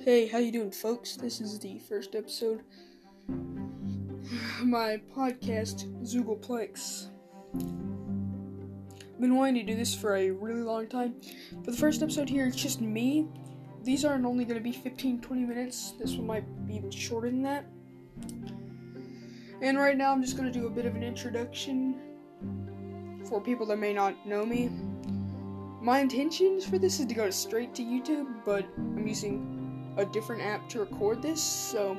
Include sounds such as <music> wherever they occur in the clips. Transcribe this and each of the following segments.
Hey, how you doing, folks? This is the first episode of my podcast, Zoogleplex. I've been wanting to do this for a really long time. For the first episode here, it's just me. These aren't only going to be 15, 20 minutes. This one might be even shorter than that. And right now, I'm just going to do a bit of an introduction for people that may not know me. My intentions for this is to go straight to YouTube, but I'm using a different app to record this, so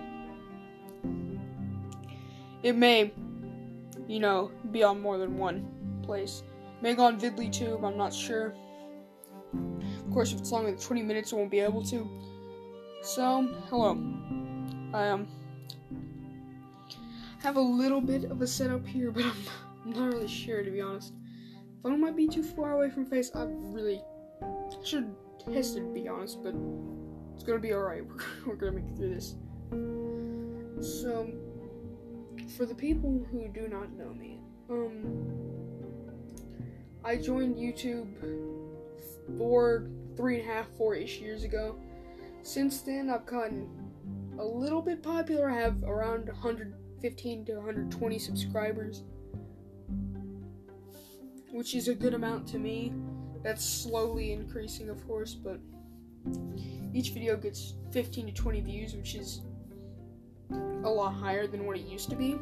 it may, you know, be on more than one place. May go on VidlyTube, I'm not sure. Of course, if it's longer than 20 minutes, I won't be able to. So, hello. I um have a little bit of a setup here, <laughs> but I'm, I'm not really sure to be honest. Phone might be too far away from face. I really should test it to be honest, but it's gonna be alright. <laughs> We're, gonna make it through this. So, for the people who do not know me, um, I joined YouTube four, three and a half, four ish years ago. Since then, I've gotten a little bit popular. I have around 115 to 120 subscribers which is a good amount to me. That's slowly increasing, of course, but each video gets 15 to 20 views, which is a lot higher than what it used to be.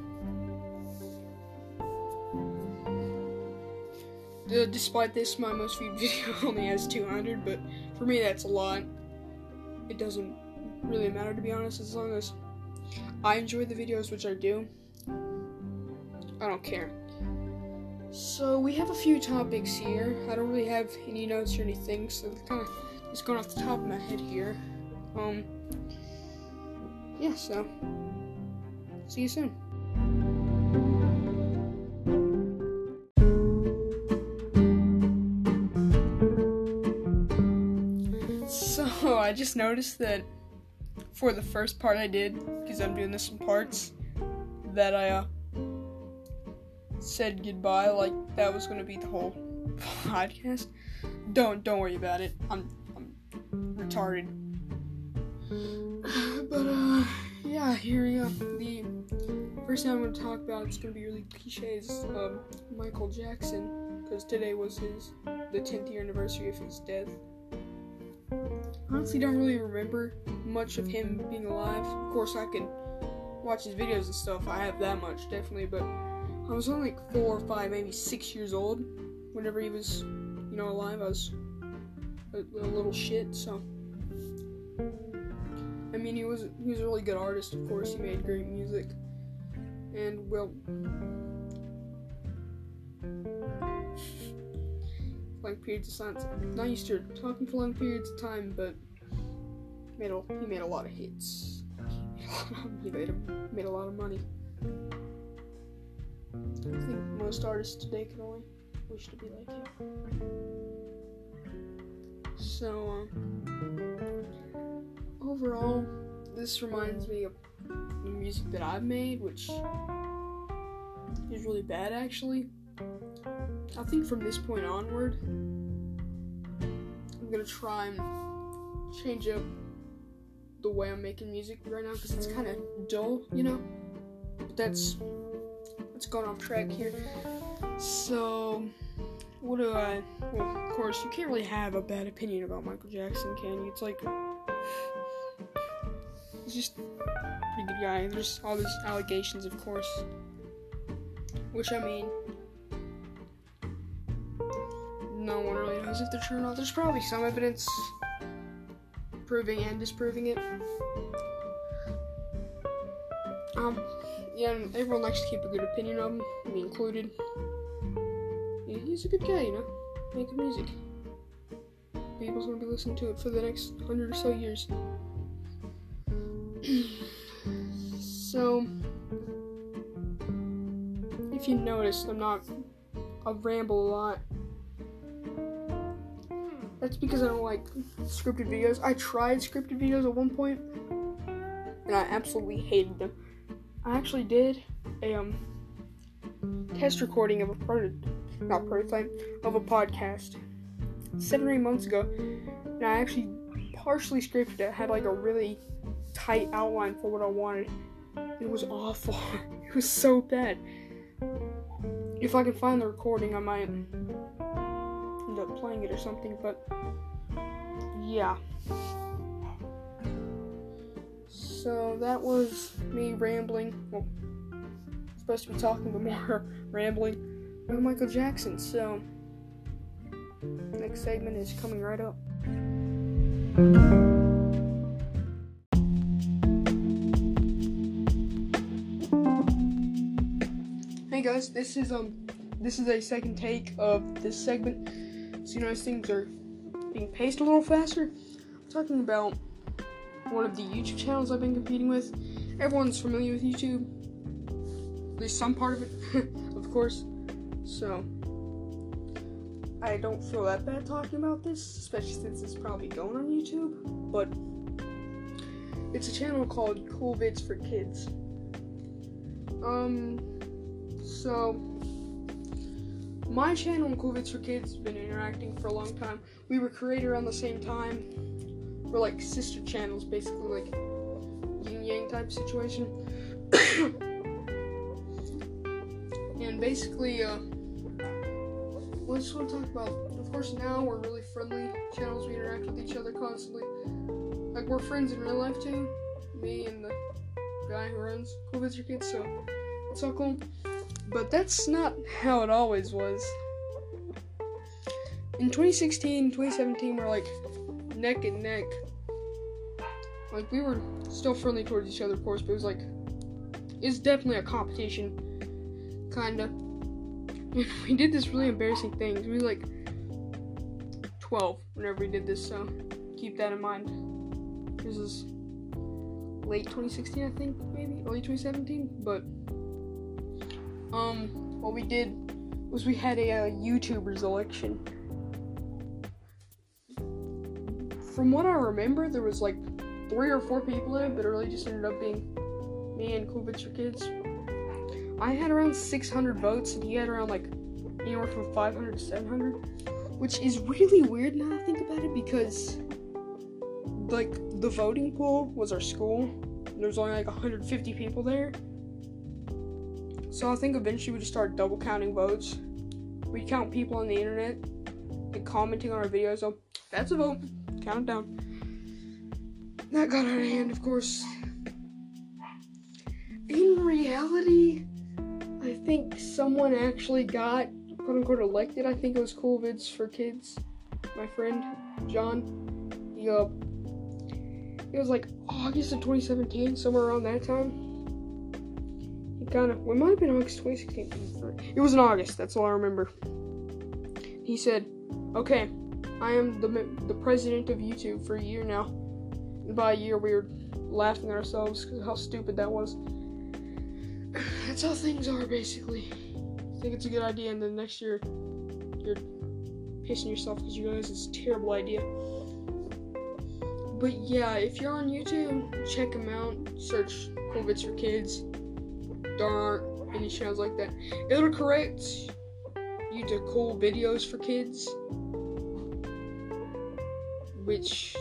Uh, despite this, my most viewed <laughs> video only has 200, but for me, that's a lot. It doesn't really matter, to be honest, as long as I enjoy the videos, which I do. I don't care. So we have a few topics here. I don't really have any notes or anything, so kind of just going off the top of my head here. Um, yeah. So see you soon. So <laughs> I just noticed that for the first part I did, because I'm doing this in parts, that I uh, said goodbye like that was gonna be the whole <laughs> podcast. Don't don't worry about it. I'm I'm retarded. <sighs> But uh yeah, here we go. The first thing I'm gonna talk about is gonna be really cliches of Michael Jackson because today was his the 10th year anniversary of his death. Honestly, don't really remember much of him being alive. Of course, I can watch his videos and stuff. I have that much definitely, but I was only like four or five, maybe six years old whenever he was, you know, alive. I was a, a, little shit, so. I mean, he was he was a really good artist. Of course, he made great music, and well, long periods of silence. Not used to talking for long periods of time, but made a, he made a lot of hits. he made a, made a lot of money. I think most artists today can only wish to be like him. So, um, overall, this reminds me of the music that I've made, which is really bad actually. I think from this point onward, I'm gonna try and change up the way I'm making music right now because it's kind of dull, you know? But that's it's going off track here. So, what do I? Well, of course, you can't really have a bad opinion about Michael Jackson, can you? It's like he's just a pretty good guy. There's all these allegations, of course, which I mean, no one really knows if they're true or not. There's probably some evidence proving and disproving it. Um, yeah, everyone likes to keep a good opinion of him, me included. Yeah, he's a good guy, you know, making music. People's gonna be listening to it for the next hundred or so years. <clears throat> so, if you noticed, I'm not. I ramble a lot. That's because I don't like scripted videos. I tried scripted videos at one point, and I absolutely hated them. I actually did a um test recording of a prototype, not prototype, of a podcast seven or eight months ago, and I actually partially scripted. It had like a really tight outline for what I wanted. It was awful. <laughs> it was so bad. If I can find the recording, I might end up playing it or something, but yeah. So that was me rambling. Well, supposed to be talking, but more <laughs> rambling about Michael Jackson. So, next segment is coming right up. Guys, this is um this is a second take of this segment. So you notice things are being paced a little faster. I'm talking about one of the YouTube channels I've been competing with. Everyone's familiar with YouTube. At least some part of it, <laughs> of course. So I don't feel that bad talking about this, especially since it's probably going on YouTube. But it's a channel called Cool Vids for Kids. Um, so my channel and Cool Vids for Kids have been interacting for a long time. We were created around the same time. We're like sister channels, basically like yin yang type situation. <coughs> and basically, uh, we just want to talk about. Of course, now we're really friendly channels. We interact with each other constantly. Like we're friends in real life too. Me and the guy who runs Cool Kids. So it's all cool. But that's not how it always was. In 2016, 2017, we're like neck and neck. Like we were still friendly towards each other, of course, but it was like it's definitely a competition, kinda. <laughs> we did this really embarrassing thing. We were like 12 whenever we did this, so keep that in mind. This is late 2016, I think, maybe early 2017. But um, what we did was we had a, a YouTubers election. From what I remember, there was like three or four people in it, but it really just ended up being me and Cool for Kids. I had around 600 votes, and he had around like anywhere from 500 to 700, which is really weird now I think about it because like the voting pool was our school. There's only like 150 people there. So I think eventually we just start double counting votes. We count people on the internet and commenting on our videos. So that's a vote. Count it down. That got out of hand, of course. In reality, I think someone actually got quote unquote elected. I think it was Cool Vids for Kids. My friend John. He uh it was like August of 2017, somewhere around that time. Of, it might have been August 2016. It was in August, that's all I remember. He said, Okay, I am the, the president of YouTube for a year now. And by a year, we were laughing at ourselves because how stupid that was. <sighs> That's how things are, basically. I think it's a good idea, and then next year, you're pissing yourself because you realize it's a terrible idea. But yeah, if you're on YouTube, check them out. Search Cool Vids for Kids. There aren't any channels like that. It'll correct you to cool videos for kids, which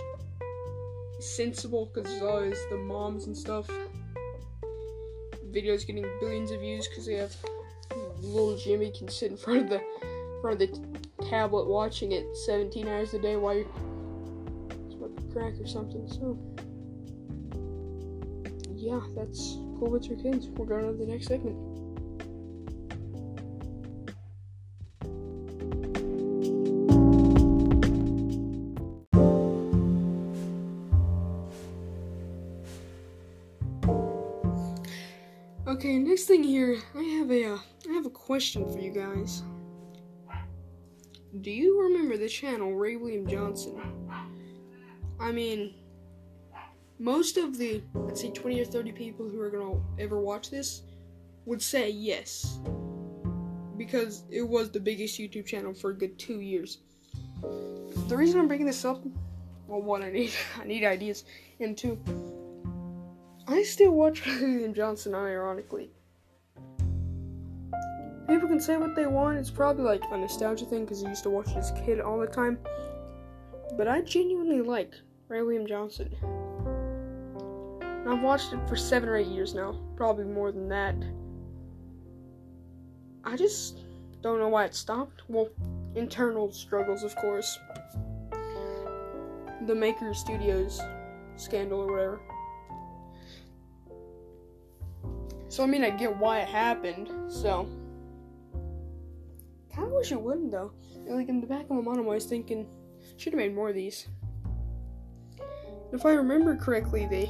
is sensible because there's always the moms and stuff. Videos getting billions of views because they have little Jimmy can sit in front of the front of the tablet watching it 17 hours a day while you're crack or something. So, yeah, that's cool with your kids. We're going to the next segment. Okay, next thing here, I have a uh, I have a question for you guys. Do you remember the channel Ray William Johnson? I mean, most of the, let's say, 20 or 30 people who are gonna ever watch this would say yes. Because it was the biggest YouTube channel for a good two years. The reason I'm bringing this up, well, one, I need, <laughs> I need ideas, and two, I still watch <laughs> William Johnson, ironically. People can say what they want, it's probably like a nostalgia thing because I used to watch this kid all the time. But I genuinely like Ray William Johnson. And I've watched it for seven or eight years now, probably more than that. I just don't know why it stopped. Well, internal struggles, of course. The Maker Studios scandal or whatever. So I mean, I get why it happened. So kind of wish it wouldn't though. Like in the back of my mind, I was thinking, should have made more of these. If I remember correctly, they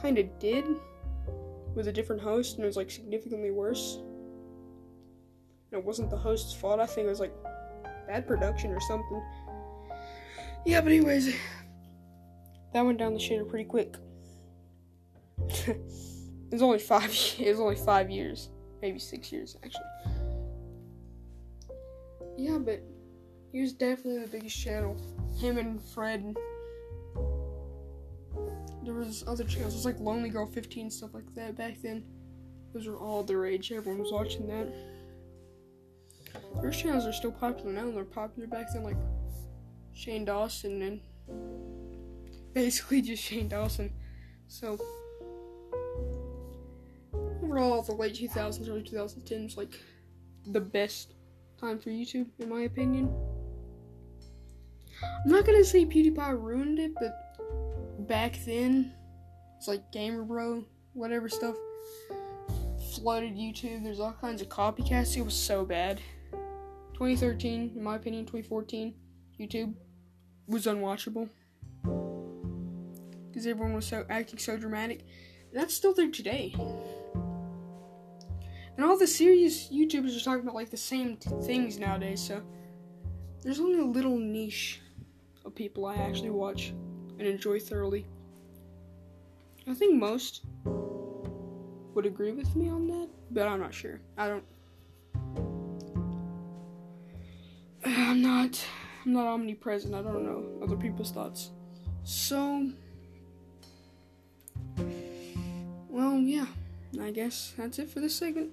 kind of did with a different host, and it was like significantly worse. And it wasn't the host's fault. I think it was like bad production or something. Yeah, but anyways, that went down the shitter pretty quick. <laughs> it was only five. <laughs> It was only five years, maybe six years actually. Yeah, but he was definitely the biggest channel. Him and Fred. There was other channels. It was like Lonely Girl 15 stuff like that back then. Those were all the rage. Everyone was watching that. Those channels are still popular now. They're popular back then, like Shane Dawson and basically <laughs> just Shane Dawson. So overall, the late 2000s, early 2010s, like the best time for YouTube, in my opinion. I'm not gonna say PewDiePie ruined it, but back then, it's like Gamer Bro, whatever stuff flooded YouTube. There's all kinds of copycats. It was so bad. 2013, in my opinion, 2014, YouTube was unwatchable because everyone was so acting so dramatic. And that's still there today. And all the serious YouTubers are talking about like the same t- things nowadays, so there's only a little niche of people I actually watch and enjoy thoroughly. I think most would agree with me on that, but I'm not sure. I don't. I'm not. I'm not omnipresent. I don't know other people's thoughts. So, well, yeah. I guess that's it for this segment.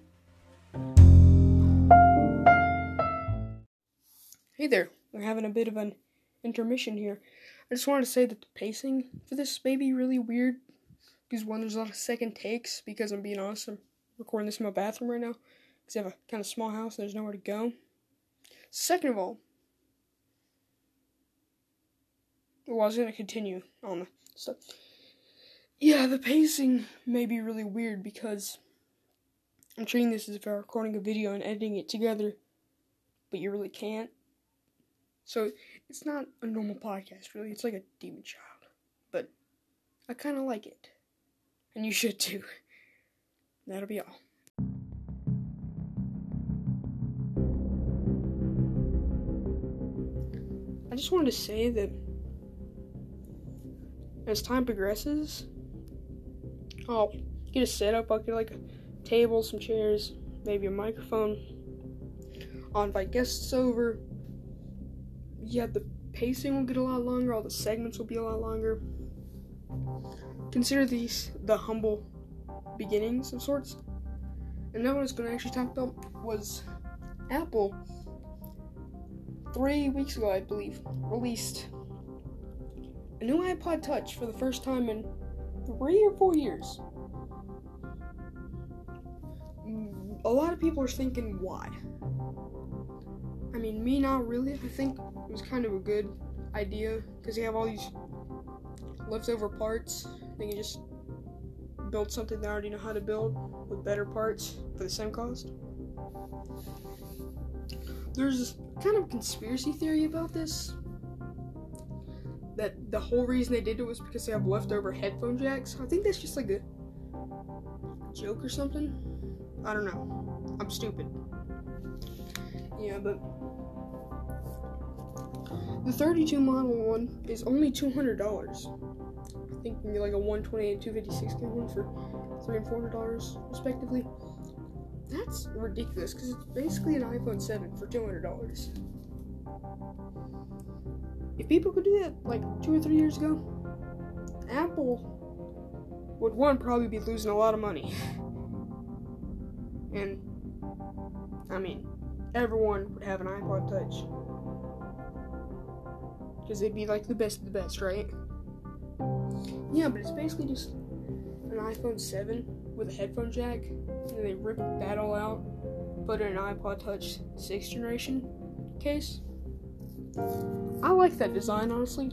Hey there. We're having a bit of an intermission here. I just wanted to say that the pacing for this may be really weird because one, there's a lot of second takes because I'm being honest, I'm recording this in my bathroom right now because I have a kind of small house and there's nowhere to go. Second of all, well, I was gonna continue on the stuff. Yeah, the pacing may be really weird because I'm treating this as if I'm recording a video and editing it together, but you really can't. So it's not a normal podcast, really. It's like a demon child. But I kind of like it. And you <laughs> should too. That'll be all. I just wanted to say that as time progresses, I'll get a setup. I'll get like a table, some chairs, maybe a microphone. I'll invite guests over. Yeah, the pacing will get a lot longer. All the segments will be a lot longer. Consider these the humble beginnings of sorts. And now what I was going to actually talk about was Apple. Three weeks ago, I believe, released a new iPod Touch for the first time in three or four years. Mm, a lot of people are thinking, why? I mean, me not really. I think was kind of a good idea because you have all these leftover parts. They can just build something they already know how to build with better parts for the same cost. There's this kind of conspiracy theory about this that the whole reason they did it was because they have leftover headphone jacks. I think that's just like a joke or something. I don't know. I'm stupid. Yeah, but the 32 model one is only $200. I think like a 128 and 256 gig one for three and four hundred dollars respectively. That's ridiculous because it's basically an iPhone 7 for two hundred dollars. If people could do that like two or three years ago, Apple would one probably be losing a lot of money. <laughs> And I mean, everyone would have an iPod Touch. Because they'd be like the best of the best, right? Yeah, but it's basically just an iPhone 7 with a headphone jack, and they rip that all out, put in an iPod Touch 6th generation case. I like that design, honestly.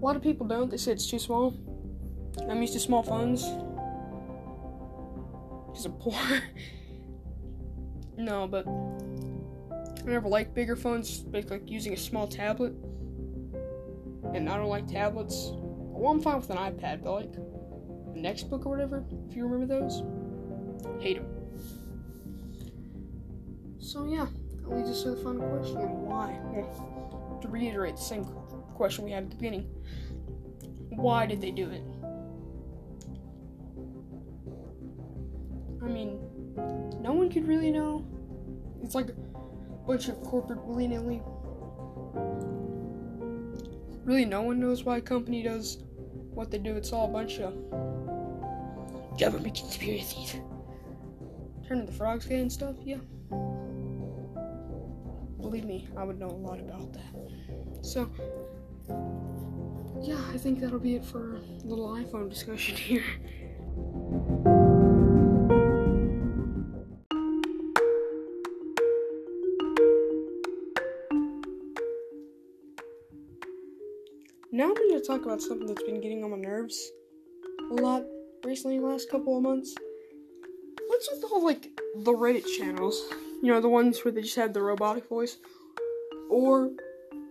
A lot of people don't. They say it's too small. I'm used to small phones. Because I'm poor. <laughs> no, but I never liked bigger phones, basically like using a small tablet. And I don't like tablets. Well, I'm fine with an iPad, but like a Nextbook or whatever, if you remember those. Hate them. So yeah, that leads us to the final question: Why? Well, to reiterate the same question we had at the beginning, why did they do it? I mean, no one could really know. It's like a bunch of corporate willy nilly. Really, no one knows why a company does what they do. It's all a bunch of government conspiracies. Turning the frogs gay and stuff, yeah. Believe me, I would know a lot about that. So, yeah, I think that'll be it for a little iPhone discussion <laughs> here. To talk about something that's been getting on my nerves a lot recently, the last couple of months. What's with all like the Reddit channels? You know, the ones where they just have the robotic voice, or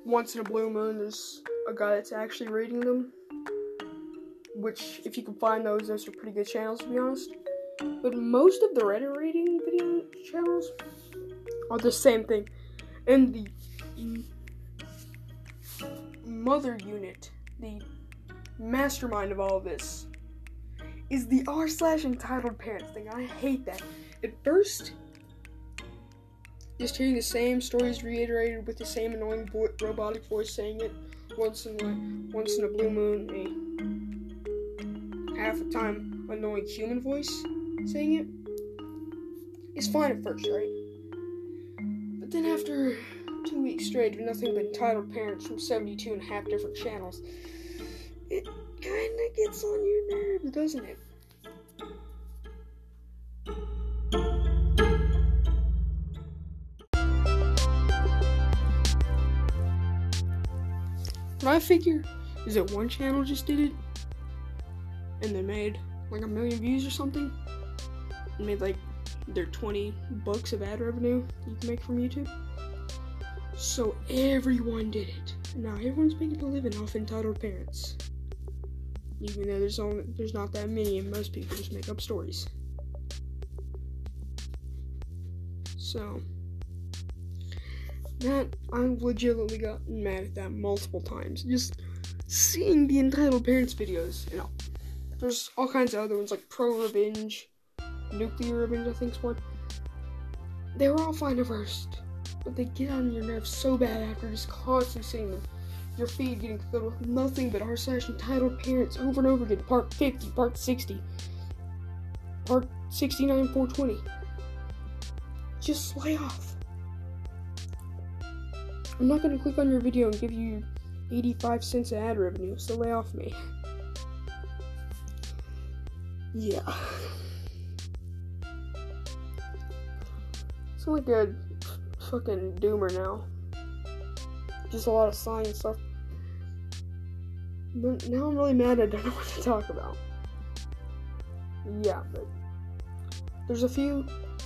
once in a blue moon, there's a guy that's actually reading them. Which, if you can find those, those are pretty good channels to be honest. But most of the Reddit reading video channels are the same thing, and the mother unit, the mastermind of all of this, is the r slash entitled parents thing. I hate that. At first, just hearing the same stories reiterated with the same annoying vo- robotic voice saying it once in a once in a blue moon, a half a time annoying human voice saying it is fine at first, right? But then after two weeks straight of nothing but entitled parents from 72 and a half different channels, it kinda gets on your nerves, doesn't it? What I figure is that one channel just did it and they made like a million views or something. And made like their 20 bucks of ad revenue you can make from YouTube. So everyone did it. Now everyone's making a living off entitled parents. Even though there's only there's not that many and most people just make up stories. So that I've legitimately gotten mad at that multiple times. Just seeing the entitled parents videos, you know. There's all kinds of other ones like Pro Revenge, Nuclear Revenge, I think is one. They were all fine at first, but they get on your nerves so bad after just constantly seeing them. Your feed getting filled with nothing but r slash entitled parents over and over again. Part 50, part 60, part 69, 420. Just lay off. I'm not gonna click on your video and give you 85 cents of ad revenue, so lay off me. Yeah. It's like a fucking doomer now. Just a lot of science stuff. But now I'm really mad I don't <laughs> know what to talk about. Yeah, but there's a few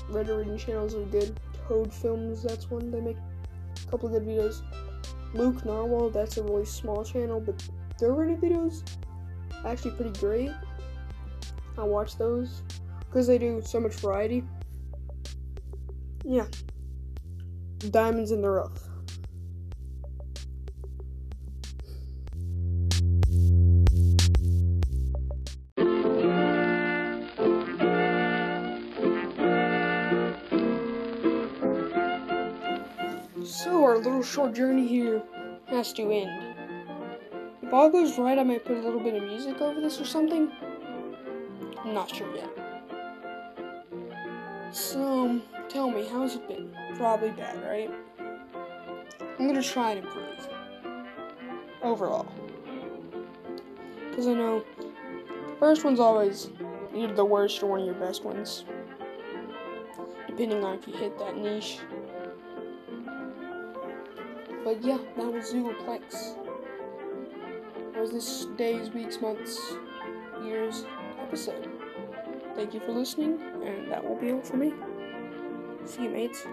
Reddit reading channels that are good. Toad Films, that's one. They make a couple of good videos. Luke Narwhal, that's a really small channel, but their Reddit videos actually pretty great. I watch those because they do so much variety. Yeah. Diamonds in the rough. So our little short journey here has to end. If all goes right, I might put a little bit of music over this or something. I'm not sure yet. So, um, tell me, how's it been? Probably bad, right? I'm gonna try and improve. Overall. Because I know First one's always either the worst or one of your best ones, depending on if you hit that niche. But yeah, that was Zooplex. That was this day's, week's, months, years episode. Thank you for listening, and that will be all for me. See you, mates.